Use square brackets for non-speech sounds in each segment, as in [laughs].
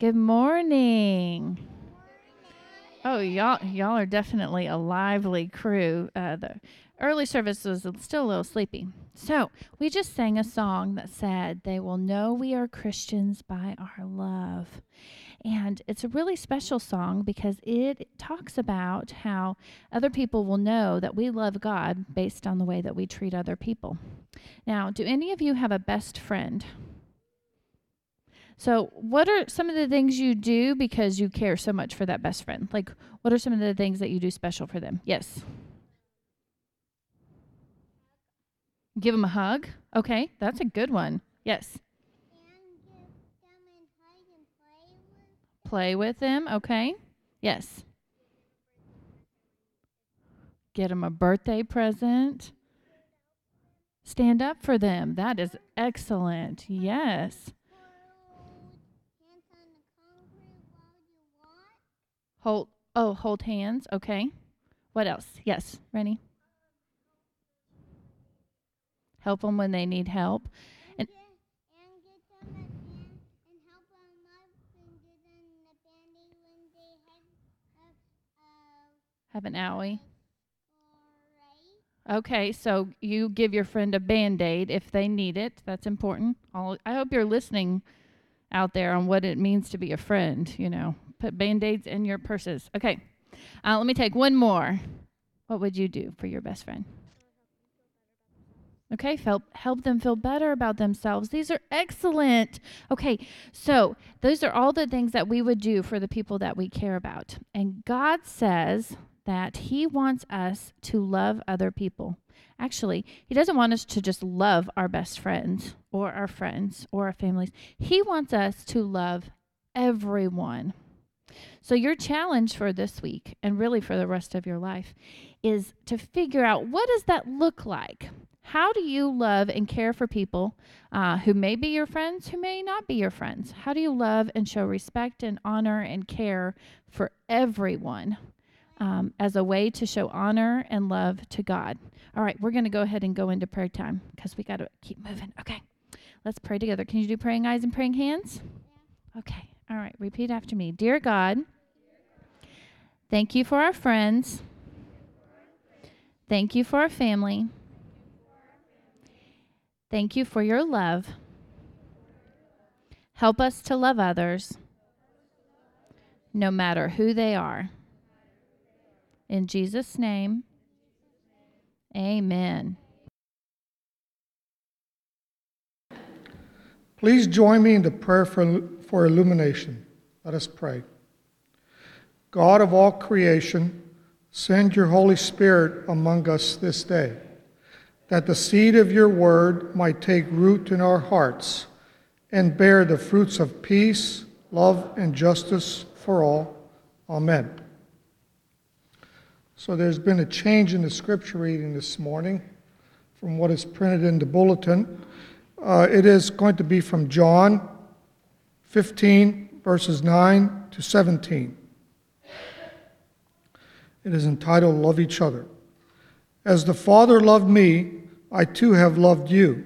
Good morning. Oh, y'all, y'all are definitely a lively crew. Uh, the early service was still a little sleepy. So, we just sang a song that said, They will know we are Christians by our love. And it's a really special song because it talks about how other people will know that we love God based on the way that we treat other people. Now, do any of you have a best friend? So, what are some of the things you do because you care so much for that best friend? Like, what are some of the things that you do special for them? Yes. Give them a hug. Okay, that's a good one. Yes. Play with them. Okay. Yes. Get them a birthday present. Stand up for them. That is excellent. Yes. Hold oh, hold hands. Okay. What else? Yes, Rennie. Help them when they need help. And, have an owie. Okay, so you give your friend a band aid if they need it. That's important. I'll, I hope you're listening out there on what it means to be a friend, you know. Put band aids in your purses. Okay. Uh, let me take one more. What would you do for your best friend? Okay, help help them feel better about themselves. These are excellent. Okay, so those are all the things that we would do for the people that we care about. And God says that He wants us to love other people. Actually, He doesn't want us to just love our best friends or our friends or our families. He wants us to love everyone. So, your challenge for this week and really for the rest of your life is to figure out what does that look like? How do you love and care for people uh, who may be your friends, who may not be your friends? How do you love and show respect and honor and care for everyone um, as a way to show honor and love to God? All right, we're going to go ahead and go into prayer time because we got to keep moving. Okay, let's pray together. Can you do praying eyes and praying hands? Okay. All right, repeat after me. Dear God, thank you for our friends. Thank you for our family. Thank you for your love. Help us to love others, no matter who they are. In Jesus' name, amen. Please join me in the prayer for, for illumination. Let us pray. God of all creation, send your Holy Spirit among us this day, that the seed of your word might take root in our hearts and bear the fruits of peace, love, and justice for all. Amen. So there's been a change in the scripture reading this morning from what is printed in the bulletin. Uh, it is going to be from John 15, verses 9 to 17. It is entitled Love Each Other. As the Father loved me, I too have loved you.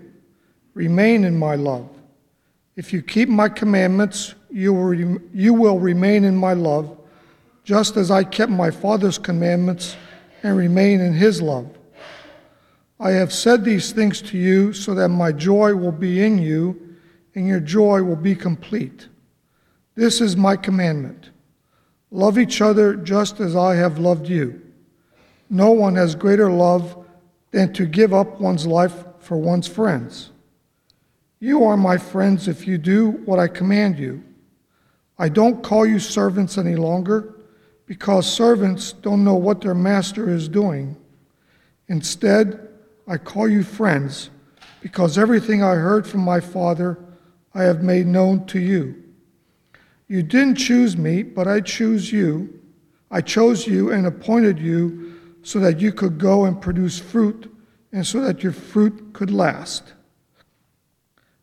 Remain in my love. If you keep my commandments, you will, you will remain in my love, just as I kept my Father's commandments and remain in his love. I have said these things to you so that my joy will be in you and your joy will be complete. This is my commandment love each other just as I have loved you. No one has greater love than to give up one's life for one's friends. You are my friends if you do what I command you. I don't call you servants any longer because servants don't know what their master is doing. Instead, I call you friends, because everything I heard from my Father I have made known to you. You didn't choose me, but I choose you. I chose you and appointed you so that you could go and produce fruit and so that your fruit could last.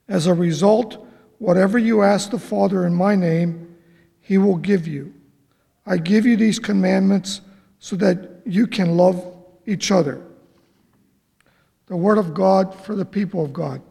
As a result, whatever you ask the Father in my name, he will give you. I give you these commandments so that you can love each other the word of God for the people of God.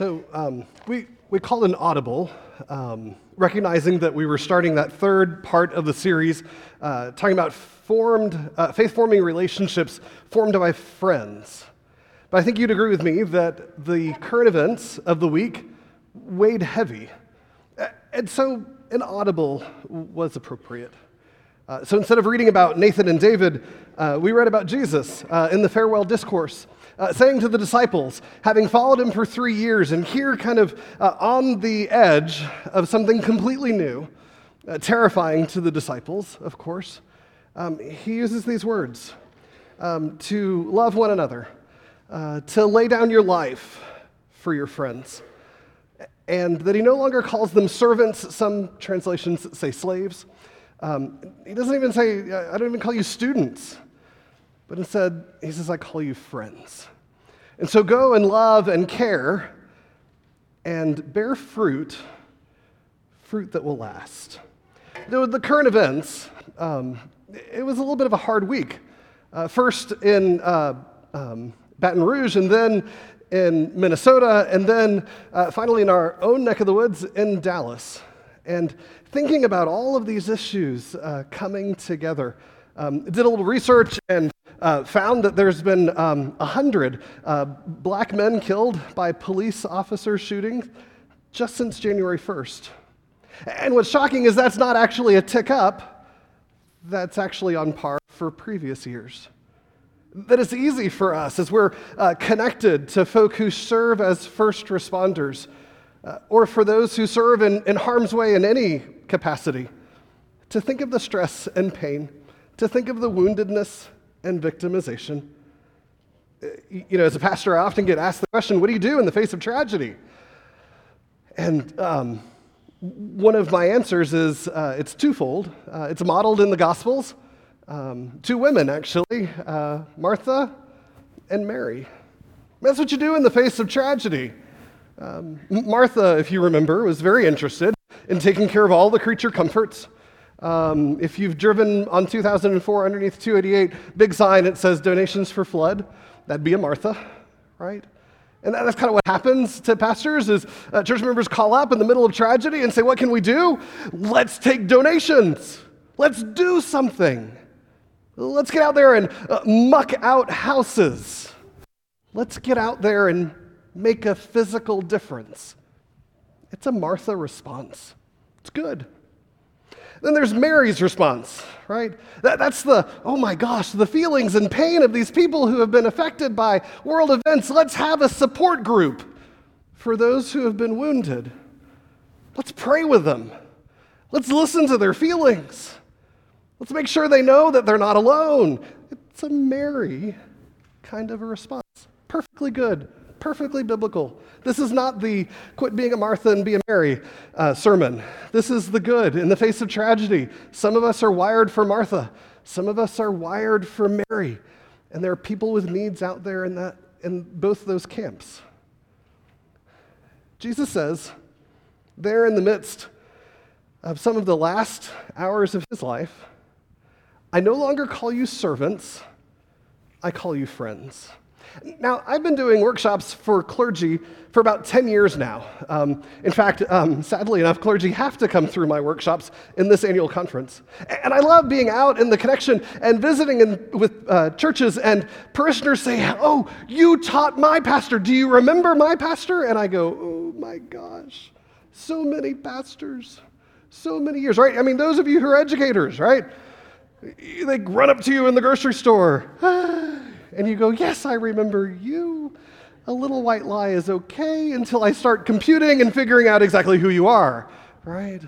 So um, we, we called an audible, um, recognizing that we were starting that third part of the series, uh, talking about formed, uh, faith-forming relationships formed by friends. But I think you'd agree with me that the current events of the week weighed heavy. And so an audible was appropriate. Uh, so instead of reading about Nathan and David, uh, we read about Jesus uh, in the farewell discourse uh, saying to the disciples, having followed him for three years, and here kind of uh, on the edge of something completely new, uh, terrifying to the disciples, of course, um, he uses these words um, to love one another, uh, to lay down your life for your friends, and that he no longer calls them servants. Some translations say slaves. Um, he doesn't even say, I don't even call you students. But instead, he says, I call you friends. And so go and love and care and bear fruit, fruit that will last. The current events, um, it was a little bit of a hard week. Uh, first in uh, um, Baton Rouge, and then in Minnesota, and then uh, finally in our own neck of the woods in Dallas. And thinking about all of these issues uh, coming together, um, did a little research and uh, found that there's been um, 100 uh, black men killed by police officer shootings just since January 1st. And what's shocking is that's not actually a tick up, that's actually on par for previous years. That it's easy for us as we're uh, connected to folk who serve as first responders, uh, or for those who serve in, in harm's way in any capacity, to think of the stress and pain, to think of the woundedness and victimization. You know, as a pastor, I often get asked the question, what do you do in the face of tragedy? And um, one of my answers is uh, it's twofold. Uh, it's modeled in the Gospels. Um, two women, actually, uh, Martha and Mary. That's what you do in the face of tragedy. Um, Martha, if you remember, was very interested in taking care of all the creature comforts um, if you've driven on 2004 underneath 288, big sign it says donations for flood. That'd be a Martha, right? And that's kind of what happens to pastors is uh, church members call up in the middle of tragedy and say, what can we do? Let's take donations. Let's do something. Let's get out there and uh, muck out houses. Let's get out there and make a physical difference. It's a Martha response. It's good. Then there's Mary's response, right? That, that's the, oh my gosh, the feelings and pain of these people who have been affected by world events. Let's have a support group for those who have been wounded. Let's pray with them. Let's listen to their feelings. Let's make sure they know that they're not alone. It's a Mary kind of a response. Perfectly good perfectly biblical. This is not the quit being a Martha and be a Mary uh, sermon. This is the good in the face of tragedy. Some of us are wired for Martha, some of us are wired for Mary. And there are people with needs out there in, that, in both those camps. Jesus says, there in the midst of some of the last hours of his life, I no longer call you servants, I call you friends. Now, I've been doing workshops for clergy for about 10 years now. Um, in fact, um, sadly enough, clergy have to come through my workshops in this annual conference. And I love being out in the connection and visiting in, with uh, churches, and parishioners say, Oh, you taught my pastor. Do you remember my pastor? And I go, Oh my gosh, so many pastors, so many years, right? I mean, those of you who are educators, right? They run up to you in the grocery store. And you go, Yes, I remember you. A little white lie is okay until I start computing and figuring out exactly who you are, right?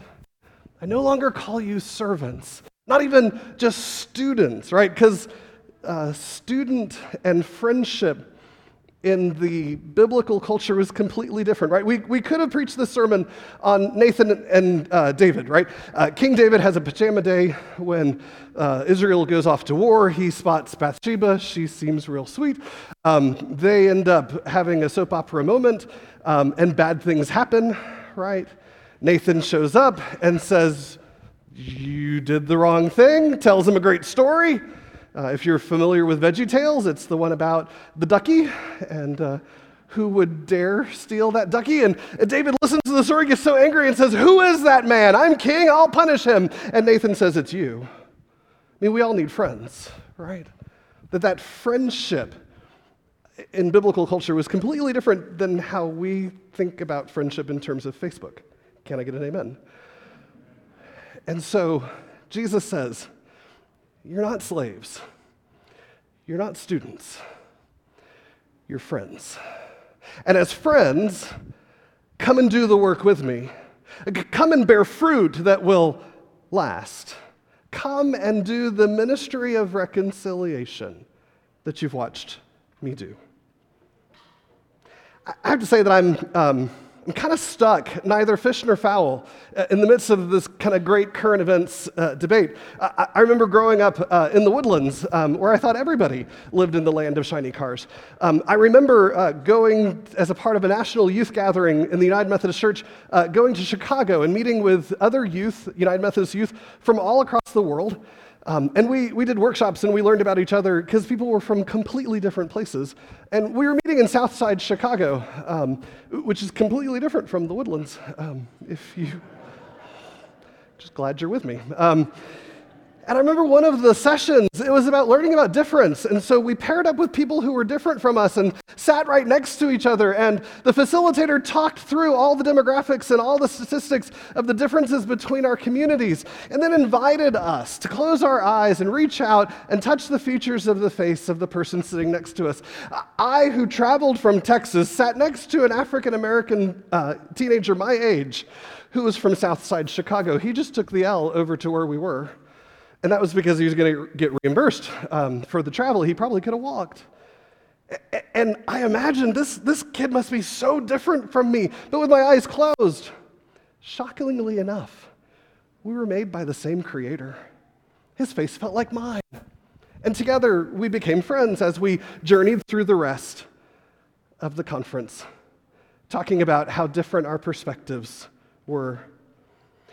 I no longer call you servants, not even just students, right? Because uh, student and friendship in the biblical culture was completely different, right? We, we could have preached this sermon on Nathan and uh, David, right? Uh, King David has a pajama day when uh, Israel goes off to war. He spots Bathsheba. She seems real sweet. Um, they end up having a soap opera moment, um, and bad things happen, right? Nathan shows up and says, You did the wrong thing, tells him a great story. Uh, if you're familiar with Veggie Tales, it's the one about the ducky and uh, who would dare steal that ducky? And, David listens to the story, gets so angry, and says, Who is that man? I'm king, I'll punish him. And Nathan says, It's you. I mean, we all need friends, right? That that friendship in biblical culture was completely different than how we think about friendship in terms of Facebook. Can I get an amen? And so Jesus says, You're not slaves, you're not students, you're friends. And as friends, come and do the work with me. Come and bear fruit that will last. Come and do the ministry of reconciliation that you've watched me do. I have to say that I'm, um, I'm kind of stuck, neither fish nor fowl, uh, in the midst of this kind of great current events uh, debate. I, I, remember growing up uh, in the woodlands um, where I thought everybody lived in the land of shiny cars. Um, I remember uh, going as a part of a national youth gathering in the United Methodist Church, uh, going to Chicago and meeting with other youth, United Methodist youth from all across the world. Um, and we, we did workshops and we learned about each other because people were from completely different places. And we were meeting in Southside Chicago, um, which is completely different from the Woodlands. Um, if you, just glad you're with me. And I remember one of the sessions, it was about learning about difference. And so we paired up with people who were different from us and sat right next to each other. And the facilitator talked through all the demographics and all the statistics of the differences between our communities, and then invited us to close our eyes and reach out and touch the features of the face of the person sitting next to us. I, who traveled from Texas, sat next to an African American uh, teenager my age who was from Southside Chicago. He just took the L over to where we were. And that was because he was going to get reimbursed um, for the travel. He probably could have walked. And I imagine this, this kid must be so different from me. But with my eyes closed, shockingly enough, we were made by the same creator. His face felt like mine. And together we became friends as we journeyed through the rest of the conference, talking about how different our perspectives were.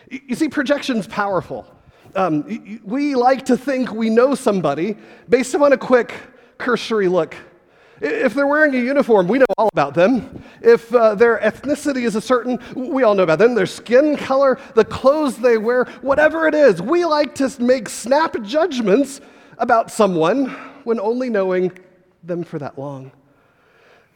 You see, projection's powerful. Um, we like to think we know somebody based upon a quick cursory look. If they're wearing a uniform, we know all about them. If uh, their ethnicity is a certain, we all know about them. Their skin color, the clothes they wear, whatever it is, we like to make snap judgments about someone when only knowing them for that long.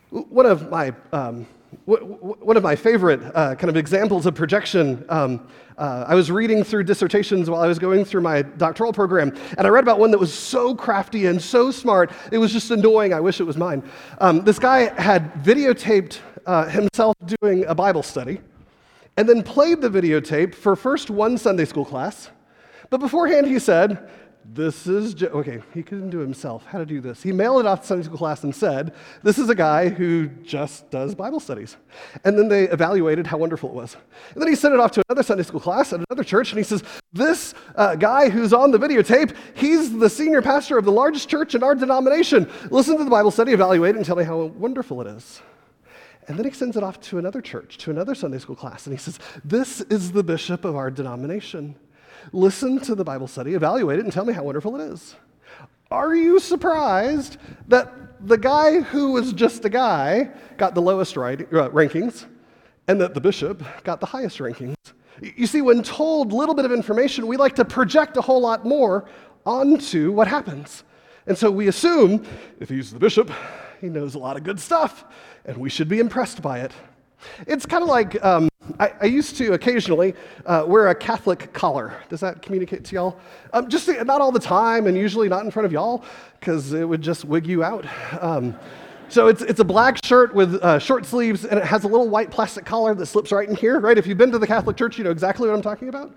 One of my um, one of my favorite uh, kind of examples of projection, um, uh, I was reading through dissertations while I was going through my doctoral program, and I read about one that was so crafty and so smart, it was just annoying. I wish it was mine. Um, this guy had videotaped uh, himself doing a Bible study, and then played the videotape for first one Sunday school class, but beforehand he said, this is, jo- okay, he couldn't do himself how to do this. He mailed it off to Sunday school class and said, This is a guy who just does Bible studies. And then they evaluated how wonderful it was. And then he sent it off to another Sunday school class at another church, and he says, This uh, guy who's on the videotape, he's the senior pastor of the largest church in our denomination. Listen to the Bible study, evaluate it, and tell me how wonderful it is. And then he sends it off to another church, to another Sunday school class, and he says, This is the bishop of our denomination. Listen to the Bible study, evaluate it, and tell me how wonderful it is. Are you surprised that the guy who was just a guy got the lowest uh, rankings and that the bishop got the highest rankings? You see, when told little bit of information, we like to project a whole lot more onto what happens. And so we assume if he's the bishop, he knows a lot of good stuff, and we should be impressed by it. It's kind of like um, I, I, used to occasionally uh, wear a Catholic collar. Does that communicate to y'all? Um, just not all the time, and usually not in front of y'all, because it would just wig you out. Um, so it's, it's a black shirt with uh, short sleeves, and it has a little white plastic collar that slips right in here, right? If you've been to the Catholic Church, you know exactly what I'm talking about.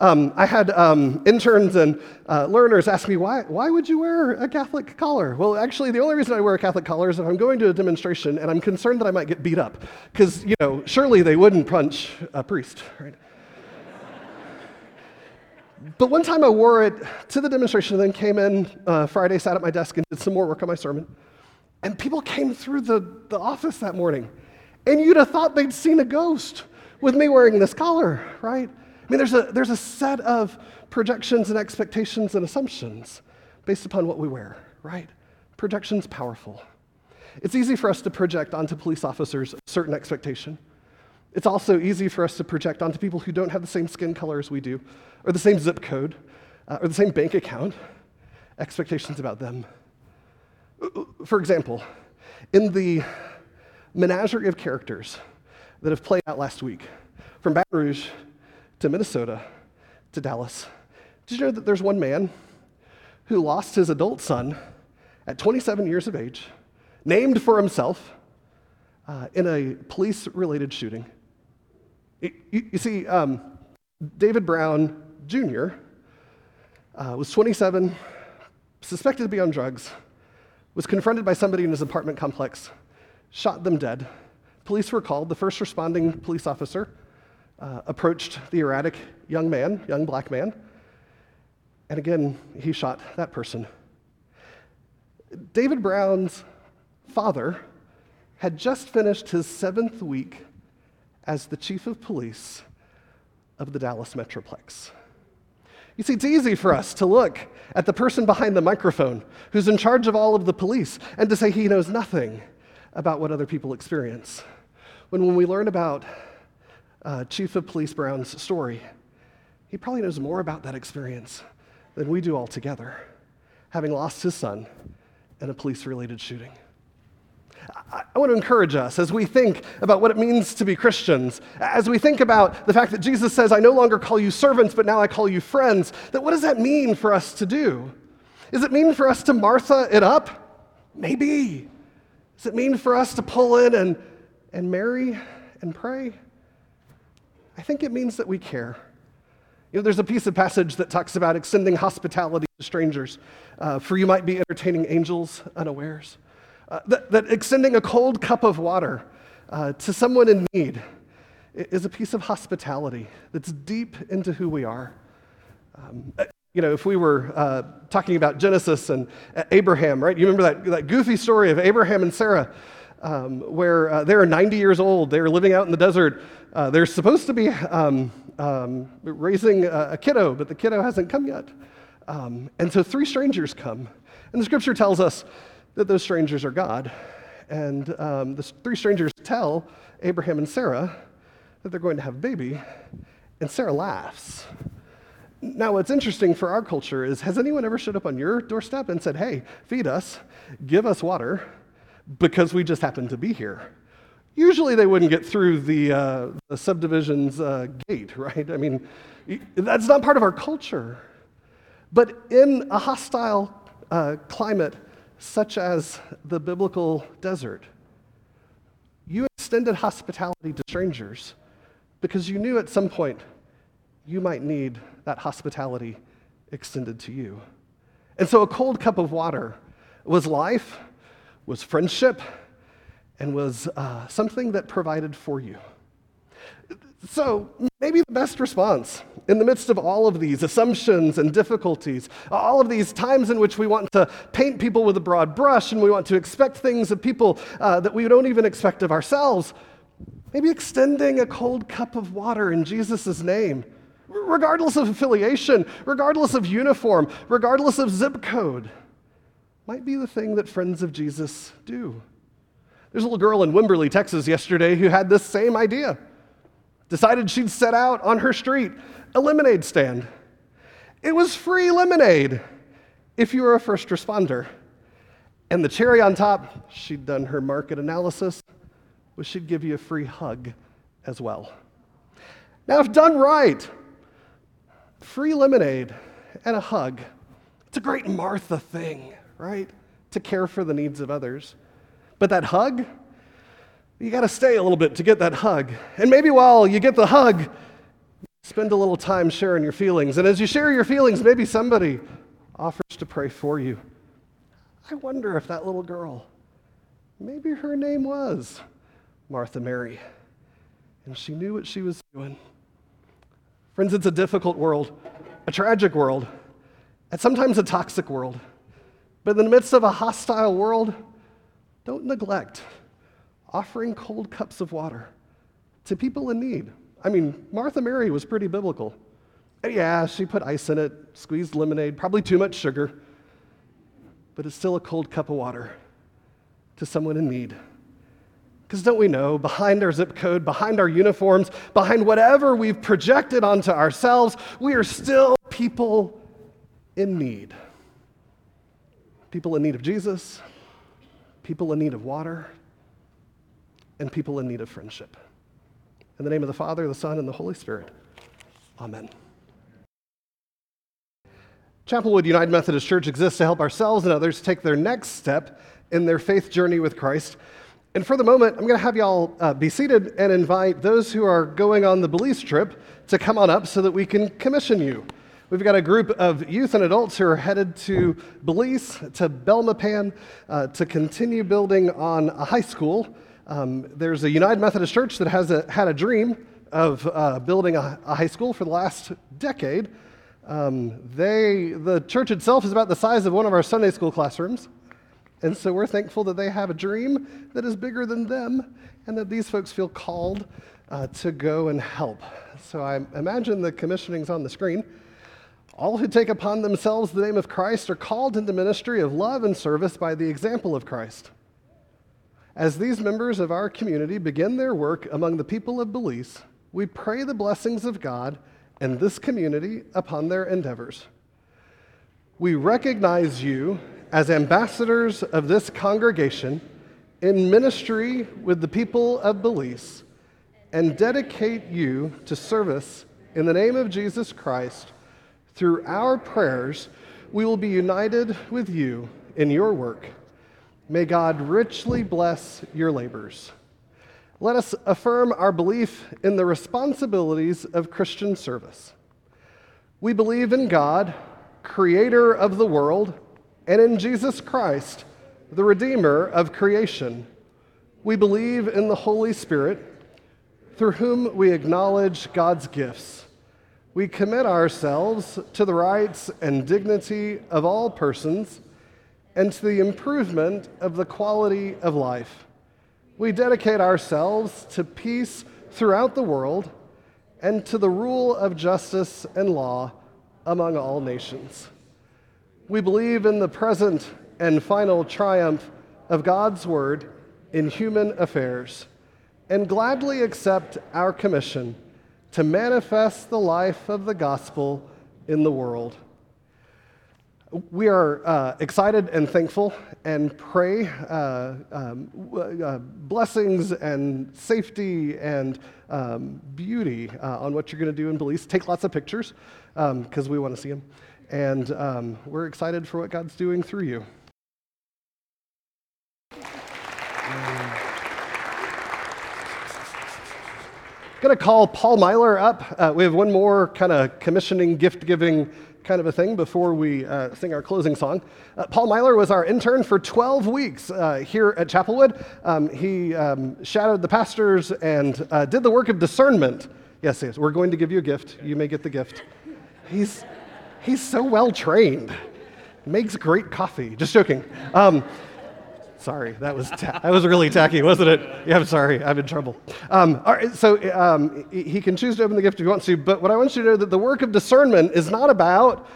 Um, I had um, interns and uh, learners ask me, why, why would you wear a Catholic collar? Well, actually, the only reason I wear a Catholic collar is if I'm going to a demonstration and I'm concerned that I might get beat up. Because, you know, surely they wouldn't punch a priest, right? but one time I wore it to the demonstration and then came in uh, Friday, sat at my desk, and did some more work on my sermon. And people came through the, the office that morning, and you'd have thought they'd seen a ghost with me wearing this collar, right? I mean, there's a, there's a set of projections and expectations and assumptions based upon what we wear, right? Projection's powerful. It's easy for us to project onto police officers a certain expectation. It's also easy for us to project onto people who don't have the same skin color as we do, or the same zip code, uh, or the same bank account, expectations about them. For example, in the menagerie of characters that have played out last week, from Baton Rouge to Minnesota to Dallas, did you know that there's one man who lost his adult son at 27 years of age, named for himself, uh, in a police related shooting? You, you see, um, David Brown Jr. Uh, was 27, suspected to be on drugs, was confronted by somebody in his apartment complex, shot them dead. Police were called. The first responding police officer uh, approached the erratic young man, young black man, and again, he shot that person. David Brown's father had just finished his seventh week as the chief of police of the Dallas Metroplex. You see, it's easy for us to look at the person behind the microphone who's in charge of all of the police and to say he knows nothing about what other people experience. When, when we learn about uh, Chief of Police Brown's story, he probably knows more about that experience than we do altogether, having lost his son in a police related shooting. I, want to encourage us as we think about what it means to be Christians, as we think about the fact that Jesus says, I no longer call you servants, but now I call you friends, that what does that mean for us to do? Does it mean for us to Martha it up? Maybe. Does it mean for us to pull in and, and Mary and pray? I think it means that we care. You know, there's a piece of passage that talks about extending hospitality to strangers, uh, for you might be entertaining angels unawares. Uh, that, that, extending a cold cup of water uh, to someone in need is a piece of hospitality that's deep into who we are. Um, uh, you know, if we were uh, talking about Genesis and Abraham, right? You remember that, that goofy story of Abraham and Sarah, um, where uh, they're 90 years old, they're living out in the desert. they're supposed to be um, um, raising a, a, kiddo, but the kiddo hasn't come yet. Um, and so three strangers come. And the scripture tells us that those strangers are God. And um, the three strangers tell Abraham and Sarah that they're going to have a baby. And Sarah laughs. Now, what's interesting for our culture is has anyone ever showed up on your doorstep and said, hey, feed us, give us water, because we just happen to be here? Usually they wouldn't get through the, uh, the subdivision's uh, gate, right? I mean, that's not part of our culture. But in a hostile uh, climate such as the biblical desert, you extended hospitality to strangers because you knew at some point you might need that hospitality extended to you. And so a cold cup of water was life, was friendship, and was uh, something that provided for you. So, maybe the best response in the midst of all of these assumptions and difficulties, all of these times in which we want to paint people with a broad brush and we want to expect things of people uh, that we don't even expect of ourselves, maybe extending a cold cup of water in Jesus' name, regardless of affiliation, regardless of uniform, regardless of zip code, might be the thing that friends of Jesus do. There's a little girl in Wimberley, Texas, yesterday who had this same idea. Decided she'd set out on her street a lemonade stand. It was free lemonade if you were a first responder. And the cherry on top, she'd done her market analysis, was she'd give you a free hug as well. Now, if done right, free lemonade and a hug, it's a great Martha thing, right? To care for the needs of others. But that hug, you got to stay a little bit to get that hug. And maybe while you get the hug, spend a little time sharing your feelings. And as you share your feelings, maybe somebody offers to pray for you. I wonder if that little girl, maybe her name was Martha Mary, and she knew what she was doing. Friends, it's a difficult world, a tragic world, and sometimes a toxic world. But in the midst of a hostile world, don't neglect offering cold cups of water to people in need. I mean, Martha Mary was pretty biblical. And yeah, she put ice in it, squeezed lemonade, probably too much sugar, but it's still a cold cup of water to someone in need. Because don't we know, behind our zip code, behind our uniforms, behind whatever we've projected onto ourselves, we are still people in need. People in need of Jesus, people in need of water, and people in need of friendship. In the name of the Father, the Son, and the Holy Spirit. Amen. Chapelwood United Methodist Church exists to help ourselves and others take their next step in their faith journey with Christ. And for the moment, I'm going to have y'all uh, be seated and invite those who are going on the Belize trip to come on up so that we can commission you. We've got a group of youth and adults who are headed to Belize, to Belmopan, uh, to continue building on a high school. Um, there's a United Methodist Church that has a, had a dream of uh, building a, a, high school for the last decade. Um, they, the church itself is about the size of one of our Sunday school classrooms. And so we're thankful that they have a dream that is bigger than them and that these folks feel called uh, to go and help. So I imagine the commissioning's on the screen. All who take upon themselves the name of Christ are called into ministry of love and service by the example of Christ. As these members of our community begin their work among the people of Belize, we pray the blessings of God and this community upon their endeavors. We recognize you as ambassadors of this congregation in ministry with the people of Belize and dedicate you to service in the name of Jesus Christ. Through our prayers, we will be united with you in your work. May God richly bless your labors. Let us affirm our belief in the responsibilities of Christian service. We believe in God, creator of the world and in Jesus Christ, the Redeemer of creation. We believe in the Holy Spirit, through whom we acknowledge God's gifts. We commit ourselves to the rights and dignity of all persons and to the improvement of the quality of life. We dedicate ourselves to peace throughout the world and to the rule of justice and law among all nations. We believe in the present and final triumph of God's Word in human affairs and gladly accept our commission to manifest the life of the gospel in the world. We are uh, excited and thankful and pray uh, um, uh, blessings and safety and um, beauty uh, on what you're going to do in Belize. Take lots of pictures because um, we want to see them. And um, we're excited for what God's doing through you. Going to call Paul Myler up. Uh, we have one more kind of commissioning, gift giving kind of a thing before we uh, sing our closing song. Uh, Paul Myler was our intern for 12 weeks uh, here at Chapelwood. Um, he um, shadowed the pastors and uh, did the work of discernment. Yes, yes, we're going to give you a gift. You may get the gift. He's He's so well trained. Makes great coffee. Just joking. Um, sorry, that was ta- that was really tacky, wasn't it? Yeah, I'm sorry. I'm in trouble. Um, all right, so um, he can choose to open the gift if he wants to, but what I want you to know that the work of discernment is not about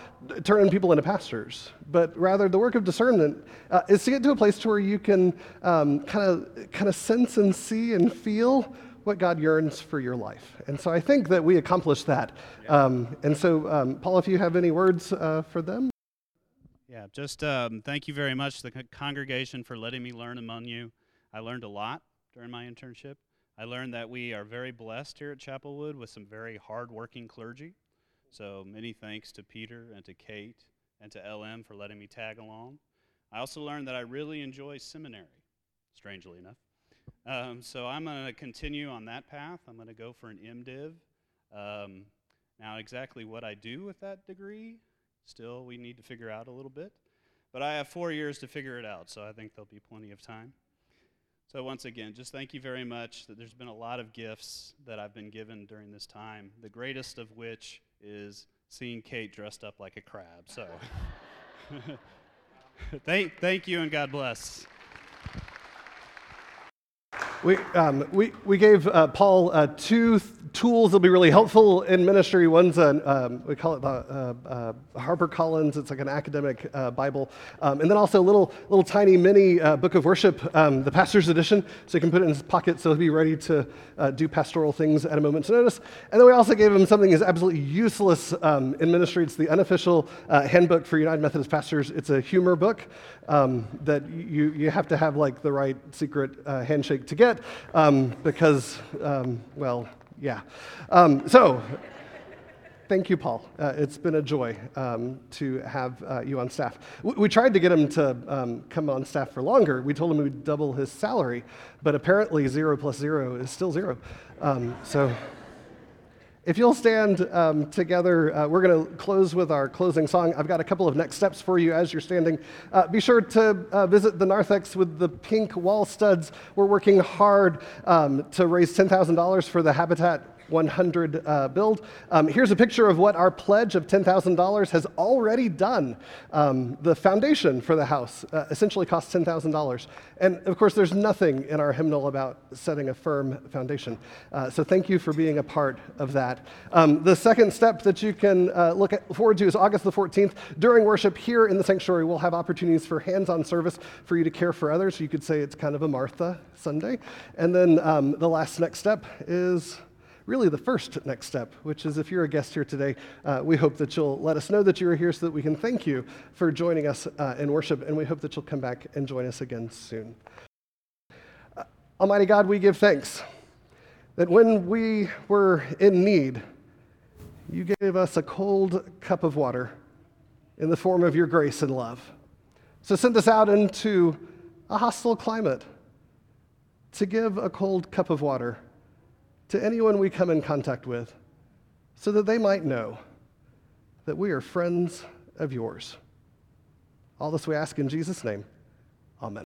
turning people into pastors, but rather the work of discernment uh, is to get to a place to where you can kind of kind of sense and see and feel what God yearns for your life. And so I think that we accomplished that. Um, and so, um, Paul, if you have any words uh, for them. Yeah, just um, thank you very much, the congregation, for letting me learn among you. I learned a lot during my internship. I learned that we are very blessed here at Chapelwood with some very hardworking clergy. So many thanks to Peter and to Kate and to LM for letting me tag along. I also learned that I really enjoy seminary, strangely enough. Um, so I'm going to continue on that path. I'm going to go for an MDiv. Um, now, exactly what I do with that degree, still we need to figure out a little bit. But I have four years to figure it out, so I think there'll be plenty of time. So, once again, just thank you very much. That there's been a lot of gifts that I've been given during this time, the greatest of which is seeing Kate dressed up like a crab. So, [laughs] thank, thank you and God bless. We, um, we, we gave uh, Paul uh, two th- tools that'll be really helpful in ministry. One's an, um, we call it the uh, uh, Harper Collins. It's like an academic uh, Bible, um, and then also a little little tiny mini uh, book of worship, um, the pastor's edition, so you can put it in his pocket so he'll be ready to uh, do pastoral things at a moment's notice. And then we also gave him something that's absolutely useless um, in ministry. It's the unofficial uh, handbook for United Methodist pastors. It's a humor book um, that you you have to have like the right secret uh, handshake to get um, because um, well yeah. Um, so, thank you, Paul. Uh, it's been a joy um, to have uh, you on staff. We, we, tried to get him to um, come on staff for longer. We told him we'd double his salary, but apparently zero plus zero is still zero. Um, so, if you'll stand um, together, uh, we're going to close with our closing song. I've got a couple of next steps for you as you're standing. Uh, be sure to uh, visit the narthex with the pink wall studs. We're working hard um, to raise $10,000 for the Habitat 100 uh, build. Um, here's a picture of what our pledge of $10,000 has already done. Um, the foundation for the house uh, essentially costs $10,000. And of course, there's nothing in our hymnal about setting a firm foundation. Uh, so thank you for being a part of that. Um, the second step that you can uh, look forward to is August the 14th. During worship here in the sanctuary, we'll have opportunities for hands on service for you to care for others. You could say it's kind of a Martha Sunday. And then um, the last next step is really the first next step, which is if you're a guest here today, uh, we hope that you'll let us know that you are here so that we can thank you for joining us uh, in worship, and we hope that you'll come back and join us again soon. Uh, Almighty God, we give thanks that when we were in need, you gave us a cold cup of water in the form of your grace and love. So send us out into a hostile climate to give a cold cup of water to anyone we come in contact with so that they might know that we are friends of yours. All this we ask in Jesus' name. Amen.